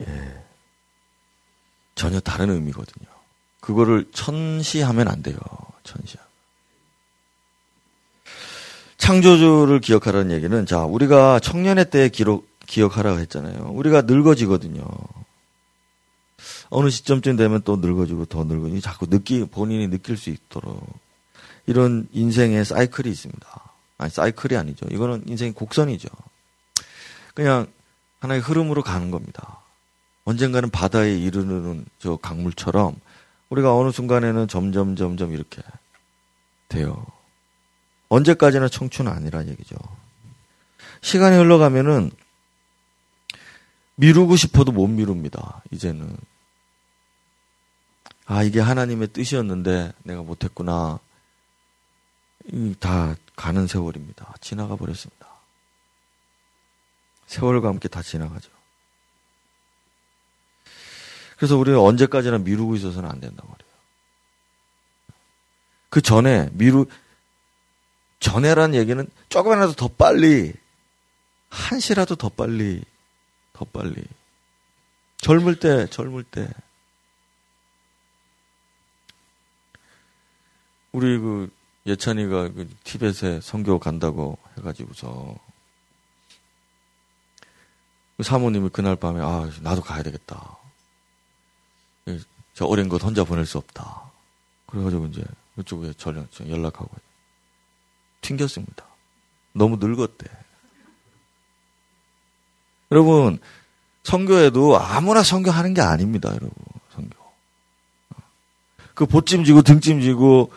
예. 전혀 다른 의미거든요. 그거를 천시하면 안 돼요. 천시하. 창조주를 기억하라는 얘기는 자 우리가 청년의 때 기록 기억하라고 했잖아요. 우리가 늙어지거든요. 어느 시점쯤 되면 또 늙어지고 더 늙어지고 자꾸 느끼 본인이 느낄 수 있도록 이런 인생의 사이클이 있습니다. 아니 사이클이 아니죠. 이거는 인생의 곡선이죠. 그냥 하나의 흐름으로 가는 겁니다. 언젠가는 바다에 이르는 저 강물처럼 우리가 어느 순간에는 점점 점점 이렇게 돼요. 언제까지나 청춘은 아니란 얘기죠. 시간이 흘러가면은 미루고 싶어도 못 미룹니다. 이제는 아, 이게 하나님의 뜻이었는데 내가 못했구나. 다 가는 세월입니다. 지나가 버렸습니다. 세월과 함께 다 지나가죠. 그래서 우리는 언제까지나 미루고 있어서는 안 된다고 그래요. 그 전에 미루 전에란 얘기는 조금이라도 더 빨리 한시라도 더 빨리 더 빨리 젊을 때 젊을 때 우리 그 예찬이가 그 티벳에 선교 간다고 해가지고서 그 사모님이 그날 밤에 아 나도 가야 되겠다. 저 어린 것 혼자 보낼 수 없다. 그래가지고 이제 그쪽에 전화 연락하고 튕겼습니다. 너무 늙었대. 여러분 선교에도 아무나 선교하는 게 아닙니다, 여러분. 선교. 그 보찜지고 등찜지고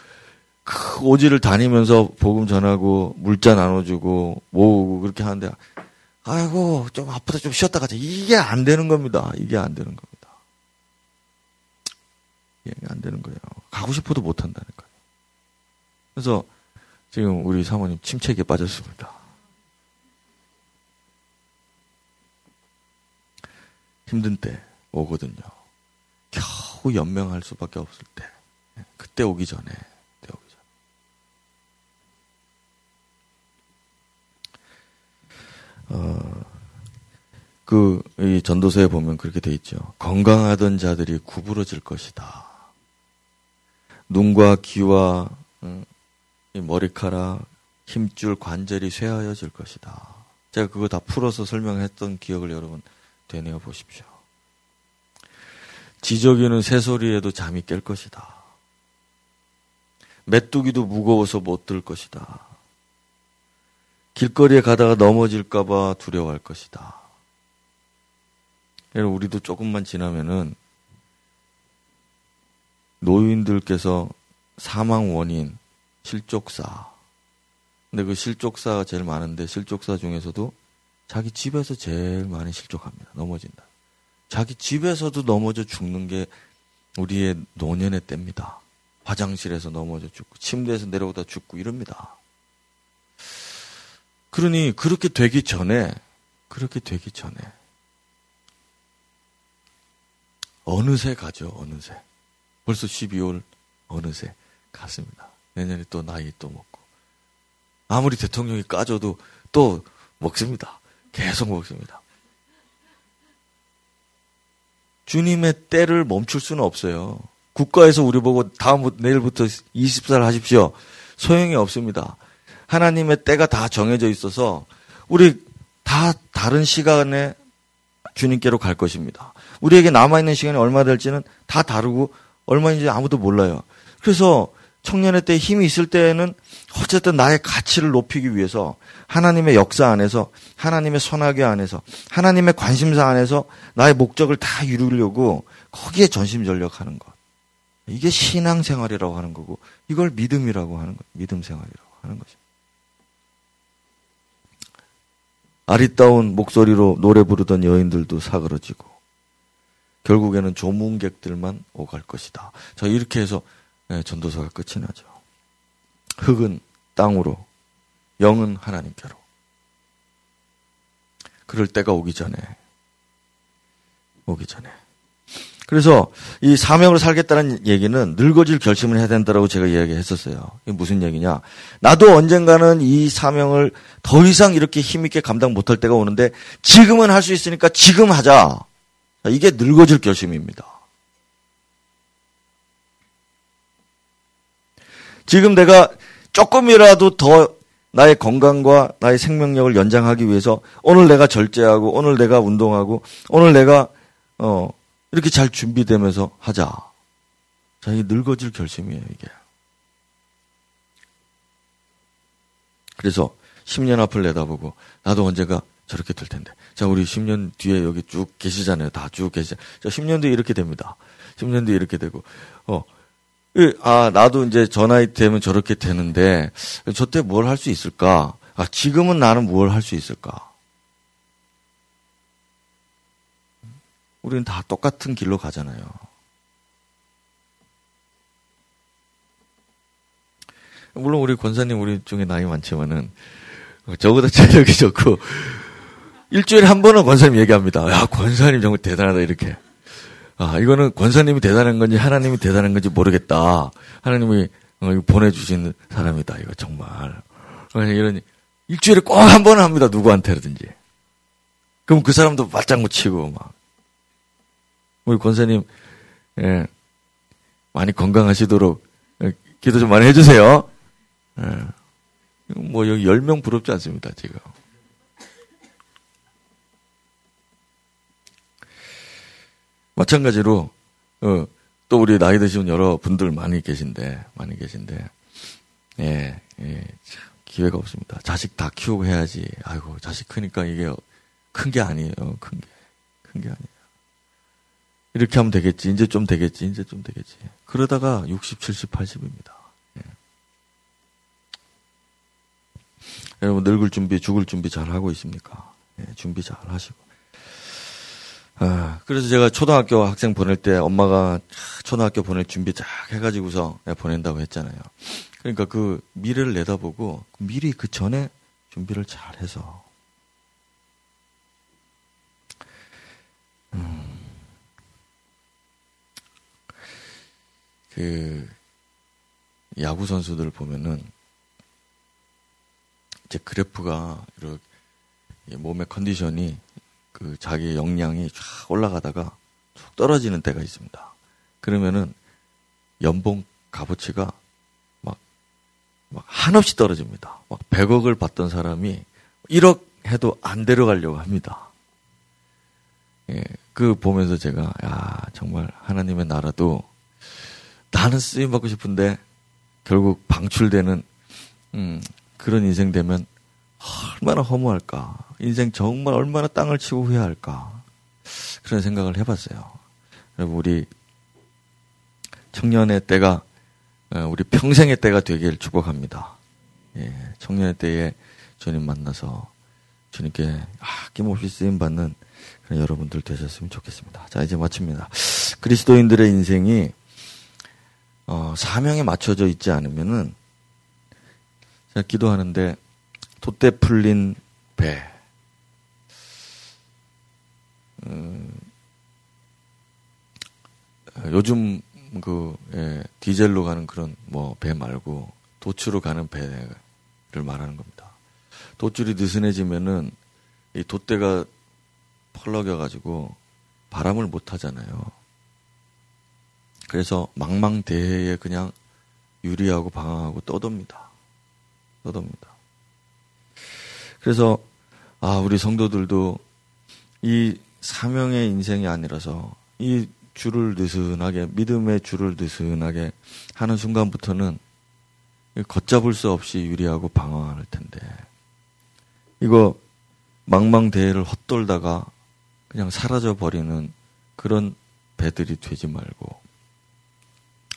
그 오지를 다니면서 복음 전하고 물자 나눠주고 모으고 그렇게 하는데 아이고 좀 아프다 좀 쉬었다 가자 이게 안 되는 겁니다. 이게 안 되는. 이게 안 되는 거예요. 가고 싶어도 못 한다는 거예요. 그래서 지금 우리 사모님 침체기에 빠졌습니다. 힘든 때 오거든요. 겨우 연명할 수밖에 없을 때. 그때 오기 전에 어, 그, 이 전도서에 보면 그렇게 돼 있죠. 건강하던 자들이 구부러질 것이다. 눈과 귀와 음, 머리카락, 힘줄, 관절이 쇠하여질 것이다. 제가 그거 다 풀어서 설명했던 기억을 여러분 되뇌어 보십시오. 지저귀는 새소리에도 잠이 깰 것이다. 메뚜기도 무거워서 못 들 것이다. 길거리에 가다가 넘어질까봐 두려워할 것이다. 우리도 조금만 지나면은 노인들께서 사망 원인 실족사. 근데 그 실족사가 제일 많은데 실족사 중에서도 자기 집에서 제일 많이 실족합니다. 넘어진다. 자기 집에서도 넘어져 죽는 게 우리의 노년의 때입니다. 화장실에서 넘어져 죽고 침대에서 내려오다 죽고 이럽니다. 그러니 그렇게 되기 전에 그렇게 되기 전에 어느새 가죠. 어느새. 벌써 12월 어느새 갔습니다. 내년에 또 나이 또 먹고 아무리 대통령이 까져도 또 먹습니다. 계속 먹습니다. 주님의 때를 멈출 수는 없어요. 국가에서 우리 보고 다음 내일부터 20살 하십시오. 소용이 없습니다. 하나님의 때가 다 정해져 있어서 우리 다 다른 시간에 주님께로 갈 것입니다. 우리에게 남아있는 시간이 얼마 될지는 다 다르고 얼마인지 아무도 몰라요. 그래서 청년의 때 힘이 있을 때에는 어쨌든 나의 가치를 높이기 위해서 하나님의 역사 안에서 하나님의 선하게 안에서 하나님의 관심사 안에서 나의 목적을 다 이루려고 거기에 전심전력하는 것. 이게 신앙생활이라고 하는 거고 이걸 믿음이라고 하는 것. 믿음 생활이라고 하는 거죠. 아리따운 목소리로 노래 부르던 여인들도 사그러지고 결국에는 조문객들만 오갈 것이다. 자 이렇게 해서 네, 전도서가 끝이 나죠. 흙은 땅으로, 영은 하나님께로. 그럴 때가 오기 전에, 오기 전에. 그래서 이 사명으로 살겠다는 얘기는 늙어질 결심을 해야 된다고 제가 이야기했었어요. 이게 무슨 얘기냐? 나도 언젠가는 이 사명을 더 이상 이렇게 힘있게 감당 못할 때가 오는데 지금은 할 수 있으니까 지금 하자. 이게 늙어질 결심입니다. 지금 내가 조금이라도 더 나의 건강과 나의 생명력을 연장하기 위해서 오늘 내가 절제하고 오늘 내가 운동하고 오늘 내가 어 이렇게 잘 준비되면서 하자. 자, 이게 늙어질 결심이에요, 이게. 그래서 10년 앞을 내다보고 나도 언제가 저렇게 될 텐데. 자, 우리 10년 뒤에 여기 쭉 계시잖아요. 다 쭉 계시자. 10년 뒤에 이렇게 됩니다. 10년 뒤에 이렇게 되고, 어. 예, 아, 나도 이제 저 나이 되면 저렇게 되는데, 저 때 뭘 할 수 있을까? 아, 지금은 나는 뭘 할 수 있을까? 우리는 다 똑같은 길로 가잖아요. 물론 우리 권사님 우리 중에 나이 많지만은 저보다 체력이 좋고 일주일에 한 번은 권사님 얘기합니다. 야 권사님 정말 대단하다 이렇게. 아 이거는 권사님이 대단한 건지 하나님이 대단한 건지 모르겠다. 하나님이 어, 보내주신 사람이다 이거 정말. 이런 일주일에 꼭 한 번은 합니다 누구한테든지. 그럼 그 사람도 맞장구 치고 막 우리 권사님 예, 많이 건강하시도록 예, 기도 좀 많이 해주세요. 예. 뭐 여기 10명 부럽지 않습니다, 지금. 마찬가지로 어, 또 우리 나이 드신 여러 분들 많이 계신데 많이 계신데 예, 예, 참 기회가 없습니다. 자식 다 키우고 해야지. 아이고 자식 크니까 이게 큰 게 아니에요. 큰 게 큰 게 아니에요. 이렇게 하면 되겠지. 이제 좀 되겠지. 이제 좀 되겠지. 그러다가 60, 70, 80입니다. 예. 여러분 늙을 준비, 죽을 준비 잘 하고 있습니까? 예, 준비 잘 하시고. 아, 그래서 제가 초등학교 학생 보낼 때 엄마가 초등학교 보낼 준비 쫙 해가지고서 보낸다고 했잖아요. 그러니까 그 미래를 내다보고 미리 그 전에 준비를 잘 해서. 음. 그 야구 선수들 보면은 이제 그래프가 이렇게 몸의 컨디션이 그 자기 역량이 쫙 올라가다가 쭉 떨어지는 때가 있습니다. 그러면은 연봉 값어치가 막, 막 한없이 떨어집니다. 막 100억을 받던 사람이 1억 해도 안 데려가려고 합니다. 예, 그 보면서 제가, 야, 정말 하나님의 나라도 나는 쓰임 받고 싶은데 결국 방출되는 음, 그런 인생 되면 얼마나 허무할까. 인생 정말 얼마나 땅을 치고 후회할까. 그런 생각을 해봤어요. 여러분 우리 청년의 때가 어, 우리 평생의 때가 되길 축복합니다. 예, 청년의 때에 주님 만나서 주님께 아낌없이 쓰임 받는 그런 여러분들 되셨으면 좋겠습니다. 자 이제 마칩니다. 그리스도인들의 인생이 어, 사명에 맞춰져 있지 않으면은 제가 기도하는데 돛대 풀린 배. 요즘 그 예, 디젤로 가는 그런 뭐 배 말고 도추로 가는 배를 말하는 겁니다. 도줄이 느슨해지면은 이 돛대가 펄럭여 가지고 바람을 못 하잖아요. 그래서 망망대해에 그냥 유리하고 방황하고 떠돕니다. 떠돕니다. 그래서 아 우리 성도들도 이 사명의 인생이 아니라서 이 줄을 느슨하게 믿음의 줄을 느슨하게 하는 순간부터는 걷잡을 수 없이 유리하고 방황할 텐데. 이거 망망대해를 헛돌다가 그냥 사라져 버리는 그런 배들이 되지 말고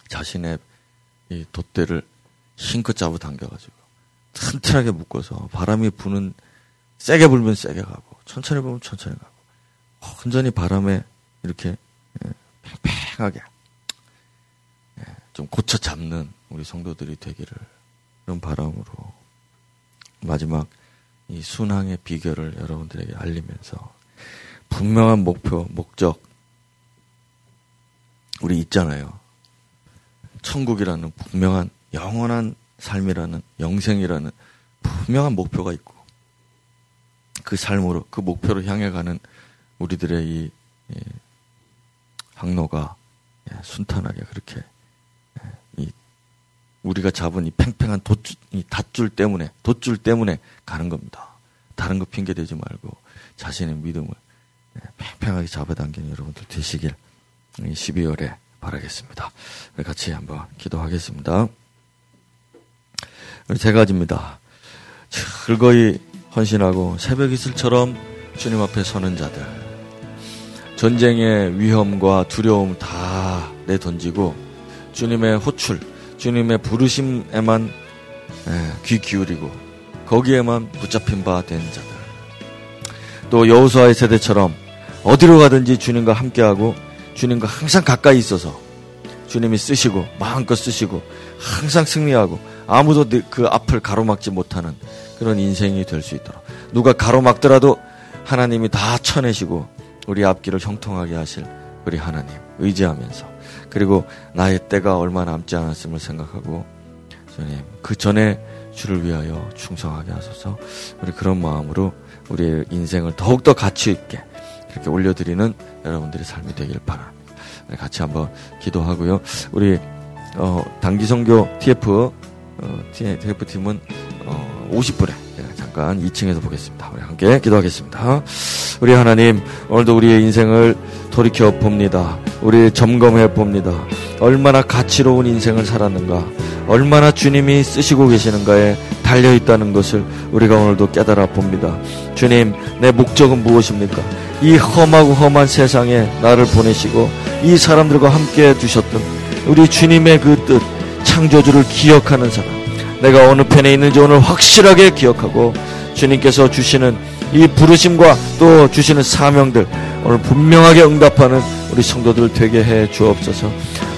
자신의 이 돛대를 힘껏 잡아 당겨가지고 튼튼하게 묶어서 바람이 부는 세게 불면 세게 가고 천천히 불면 천천히 가고 혼전히 바람에 이렇게 예, 팽팽하게 예, 좀 고쳐 잡는 우리 성도들이 되기를 그런 바람으로 마지막 이 순항의 비결을 여러분들에게 알리면서 분명한 목표, 목적 우리 있잖아요. 천국이라는 분명한 영원한 삶이라는 영생이라는 분명한 목표가 있고 그 삶으로 그 목표로 향해 가는 우리들의 이, 이 항로가 예, 순탄하게 그렇게 예, 이 우리가 잡은 이 팽팽한 돛줄, 이 닷줄 때문에 돛줄 때문에 가는 겁니다. 다른 거 핑계 대지 말고 자신의 믿음을 예, 팽팽하게 잡아당기는 여러분들 되시길 12월에 바라겠습니다. 같이 한번 기도하겠습니다. 세 가지입니다. 즐거이 헌신하고 새벽 이슬처럼 주님 앞에 서는 자들. 전쟁의 위험과 두려움 다 내던지고 주님의 호출, 주님의 부르심에만 예, 귀 기울이고 거기에만 붙잡힌 바된 자들. 또 여호수아의 세대처럼 어디로 가든지 주님과 함께하고 주님과 항상 가까이 있어서 주님이 쓰시고 마음껏 쓰시고 항상 승리하고 아무도 그 앞을 가로막지 못하는 그런 인생이 될 수 있도록 누가 가로막더라도 하나님이 다 쳐내시고 우리 앞길을 형통하게 하실 우리 하나님 의지하면서 그리고 나의 때가 얼마 남지 않았음을 생각하고 주님 그 전에 주를 위하여 충성하게 하소서 우리 그런 마음으로 우리의 인생을 더욱더 가치 있게 그렇게 올려드리는 여러분들의 삶이 되길 바랍니다. 같이 한번 기도하고요. 우리 어, 단기성교 TF 어, TF 팀은 어, 50분에 잠깐 2층에서 보겠습니다. 우리 함께 기도하겠습니다. 우리 하나님 오늘도 우리의 인생을 돌이켜 봅니다. 우리 점검해 봅니다. 얼마나 가치로운 인생을 살았는가, 얼마나 주님이 쓰시고 계시는가에 달려 있다는 것을 우리가 오늘도 깨달아 봅니다. 주님, 내 목적은 무엇입니까? 이 험하고 험한 세상에 나를 보내시고 이 사람들과 함께 해주셨던 우리 주님의 그 뜻, 창조주를 기억하는 사람. 내가 어느 편에 있는지 오늘 확실하게 기억하고 주님께서 주시는 이 부르심과 또 주시는 사명들 오늘 분명하게 응답하는 우리 성도들 되게 해 주옵소서.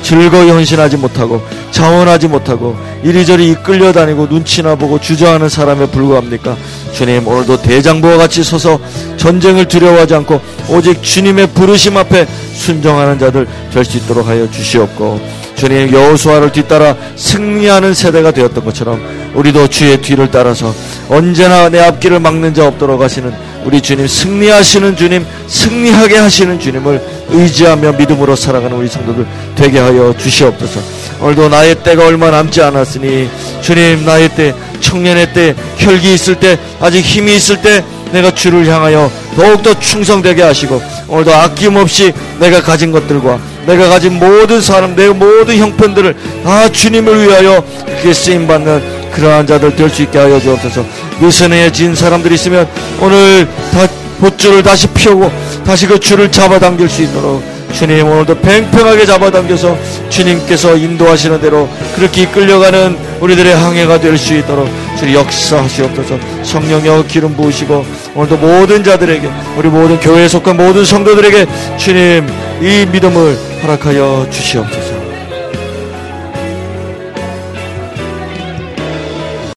즐거이 헌신하지 못하고 자원하지 못하고 이리저리 이끌려 다니고 눈치나 보고 주저하는 사람에 불과합니까? 주님 오늘도 대장부와 같이 서서 전쟁을 두려워하지 않고 오직 주님의 부르심 앞에 순종하는 자들 될 수 있도록 하여 주시옵고 주님 여호수아를 뒤따라 승리하는 세대가 되었던 것처럼 우리도 주의 뒤를 따라서 언제나 내 앞길을 막는 자 없도록 하시는 우리 주님 승리하시는 주님 승리하게 하시는 주님을 의지하며 믿음으로 살아가는 우리 성도들 되게 하여 주시옵소서. 오늘도 나의 때가 얼마 남지 않았으니 주님 나의 때 청년의 때 혈기 있을 때 아직 힘이 있을 때 내가 주를 향하여 더욱더 충성되게 하시고 오늘도 아낌없이 내가 가진 것들과 내가 가진 모든 사람 내 모든 형편들을 다 주님을 위하여 그렇게 쓰임받는 그러한 자들 될 수 있게 하여 주옵소서. 미선에 진 사람들이 있으면 오늘 다 봇줄을 다시 피우고 다시 그 줄을 잡아당길 수 있도록 주님 오늘도 팽팽하게 잡아당겨서 주님께서 인도하시는 대로 그렇게 이끌려가는 우리들의 항해가 될 수 있도록 주님 역사하시옵소서 성령여 기름 부으시고 오늘도 모든 자들에게 우리 모든 교회에 속한 모든 성도들에게 주님 이 믿음을 허락하여 주시옵소서